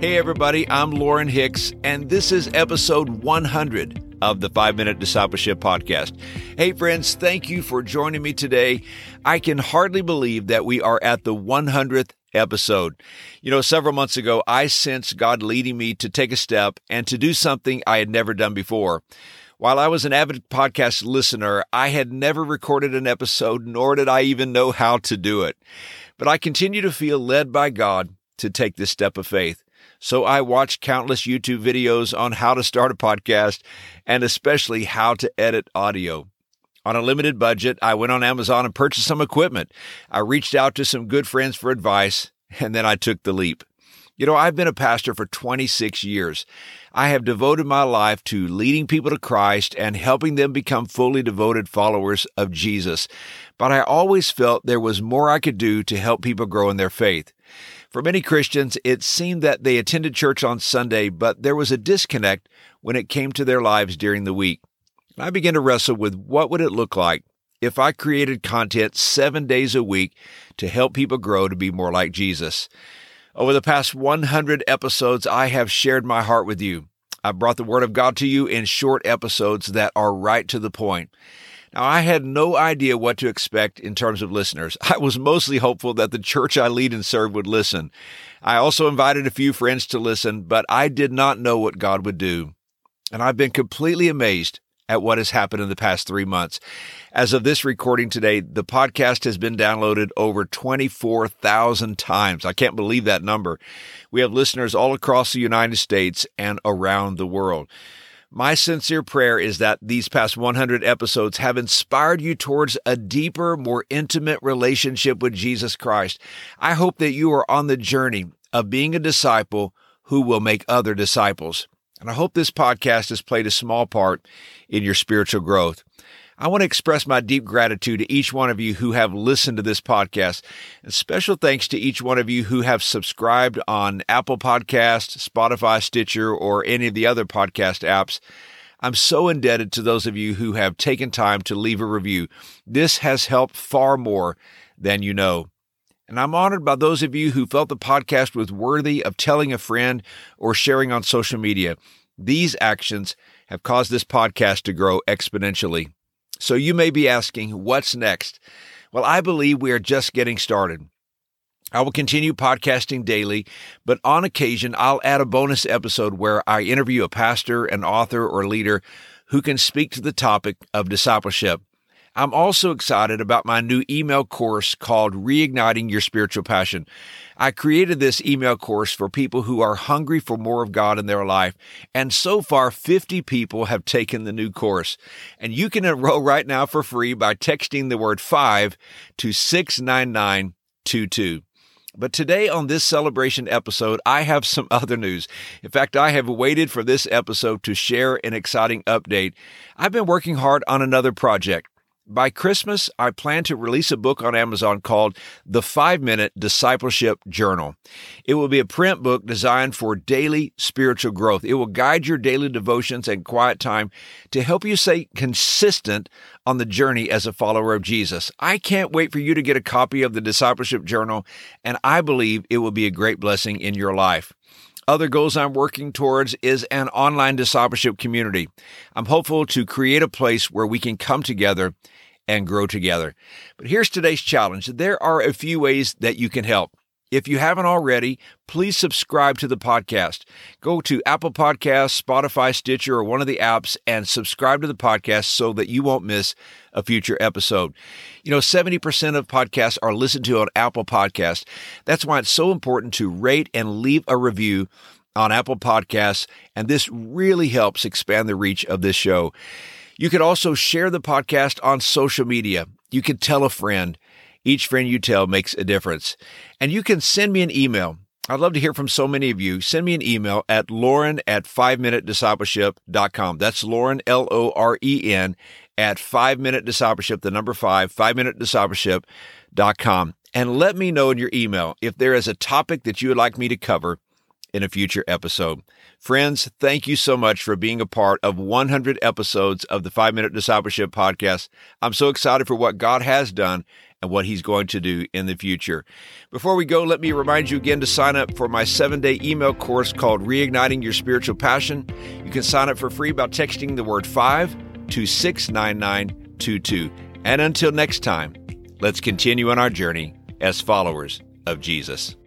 Hey, everybody, I'm Loren Hicks, and this is episode 100 of the Five Minute Discipleship Podcast. Hey, friends, thank you for joining me today. I can hardly believe that we are at the 100th episode. You know, several months ago, I sensed God leading me to take a step and to do something I had never done before. While I was an avid podcast listener, I had never recorded an episode, nor did I even know how to do it. But I continue to feel led by God to take this step of faith. So I watched countless YouTube videos on how to start a podcast and especially how to edit audio. On a limited budget, I went on Amazon and purchased some equipment. I reached out to some good friends for advice and then I took the leap. You know, I've been a pastor for 26 years. I have devoted my life to leading people to Christ and helping them become fully devoted followers of Jesus. But I always felt there was more I could do to help people grow in their faith. For many Christians, it seemed that they attended church on Sunday, but there was a disconnect when it came to their lives during the week. I began to wrestle with what would it look like if I created content seven days a week to help people grow to be more like Jesus. Over the past 100 episodes, I have shared my heart with you. I've brought the Word of God to you in short episodes that are right to the point. Now, I had no idea what to expect in terms of listeners. I was mostly hopeful that the church I lead and serve would listen. I also invited a few friends to listen, but I did not know what God would do. And I've been completely amazed at what has happened in the past three months. As of this recording today, the podcast has been downloaded over 24,000 times. I can't believe that number. We have listeners all across the United States and around the world. My sincere prayer is that these past 100 episodes have inspired you towards a deeper, more intimate relationship with Jesus Christ. I hope that you are on the journey of being a disciple who will make other disciples. And I hope this podcast has played a small part in your spiritual growth. I want to express my deep gratitude to each one of you who have listened to this podcast. And special thanks to each one of you who have subscribed on Apple Podcast, Spotify, Stitcher, or any of the other podcast apps. I'm so indebted to those of you who have taken time to leave a review. This has helped far more than you know. And I'm honored by those of you who felt the podcast was worthy of telling a friend or sharing on social media. These actions have caused this podcast to grow exponentially. So you may be asking, what's next? Well, I believe we are just getting started. I will continue podcasting daily, but on occasion, I'll add a bonus episode where I interview a pastor, an author, or leader who can speak to the topic of discipleship. I'm also excited about my new email course called Reigniting Your Spiritual Passion. I created this email course for people who are hungry for more of God in their life. And so far, 50 people have taken the new course. And you can enroll right now for free by texting the word five to 69922. But today on this celebration episode, I have some other news. In fact, I have waited for this episode to share an exciting update. I've been working hard on another project. By Christmas, I plan to release a book on Amazon called The Five Minute Discipleship Journal. It will be a print book designed for daily spiritual growth. It will guide your daily devotions and quiet time to help you stay consistent on the journey as a follower of Jesus. I can't wait for you to get a copy of the Discipleship Journal, and I believe it will be a great blessing in your life. Other goals I'm working towards is an online discipleship community. I'm hopeful to create a place where we can come together and grow together. But here's today's challenge. There are a few ways that you can help. If you haven't already, please subscribe to the podcast. Go to Apple Podcasts, Spotify, Stitcher, or one of the apps and subscribe to the podcast so that you won't miss a future episode. You know, 70% of podcasts are listened to on Apple Podcasts. That's why it's so important to rate and leave a review on Apple Podcasts. And this really helps expand the reach of this show. You could also share the podcast on social media. You can tell a friend. Each friend you tell makes a difference. And you can send me an email. I'd love to hear from so many of you. Send me an email at loren at 5minutediscipleship.com. That's Loren, L-O-R-E-N, at 5 Minute Discipleship, the number 5, 5minutediscipleship.com. And let me know in your email if there is a topic that you would like me to cover in a future episode. Friends, thank you so much for being a part of 100 episodes of the 5 Minute Discipleship Podcast. I'm so excited for what God has done and what He's going to do in the future. Before we go, let me remind you again to sign up for my seven day email course called Reigniting Your Spiritual Passion. You can sign up for free by texting the word 5 to 69922. And until next time, let's continue on our journey as followers of Jesus.